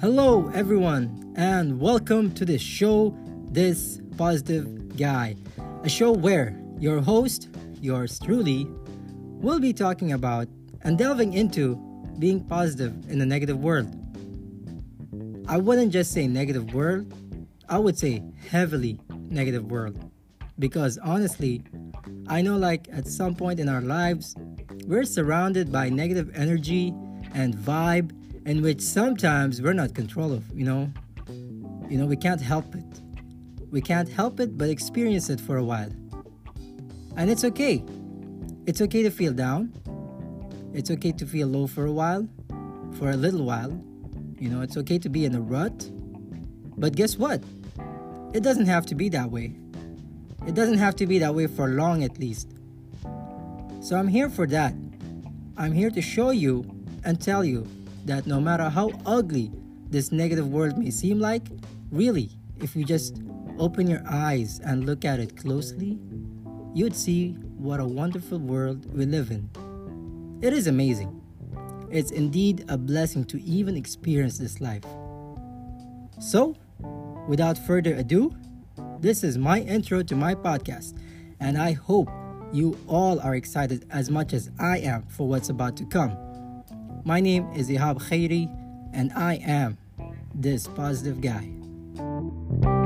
Hello, everyone, and welcome to the show, This Positive Guy, a show where your host, yours truly, will be talking about and delving into being positive in a negative world. I wouldn't just say negative world, I would say heavily negative world. Because honestly, I know like at some point in our lives, we're surrounded by negative energy and vibe in which sometimes we're not control of, you know. You know, we can't help it. We can't help it but experience it for a while. And it's okay. It's okay to feel down. It's okay to feel low for a while, for a little while. You know, it's okay to be in a rut. But guess what? It doesn't have to be that way. It doesn't have to be that way for long at least. So I'm here for that. I'm here to show you and tell you that no matter how ugly this negative world may seem like, really, if you just open your eyes and look at it closely, you'd see what a wonderful world we live in. It is amazing. It's indeed a blessing to even experience this life. So, without further ado, this is my intro to my podcast, and I hope you all are excited as much as I am for what's about to come. My name is Ihab Khairi, and I am this positive guy.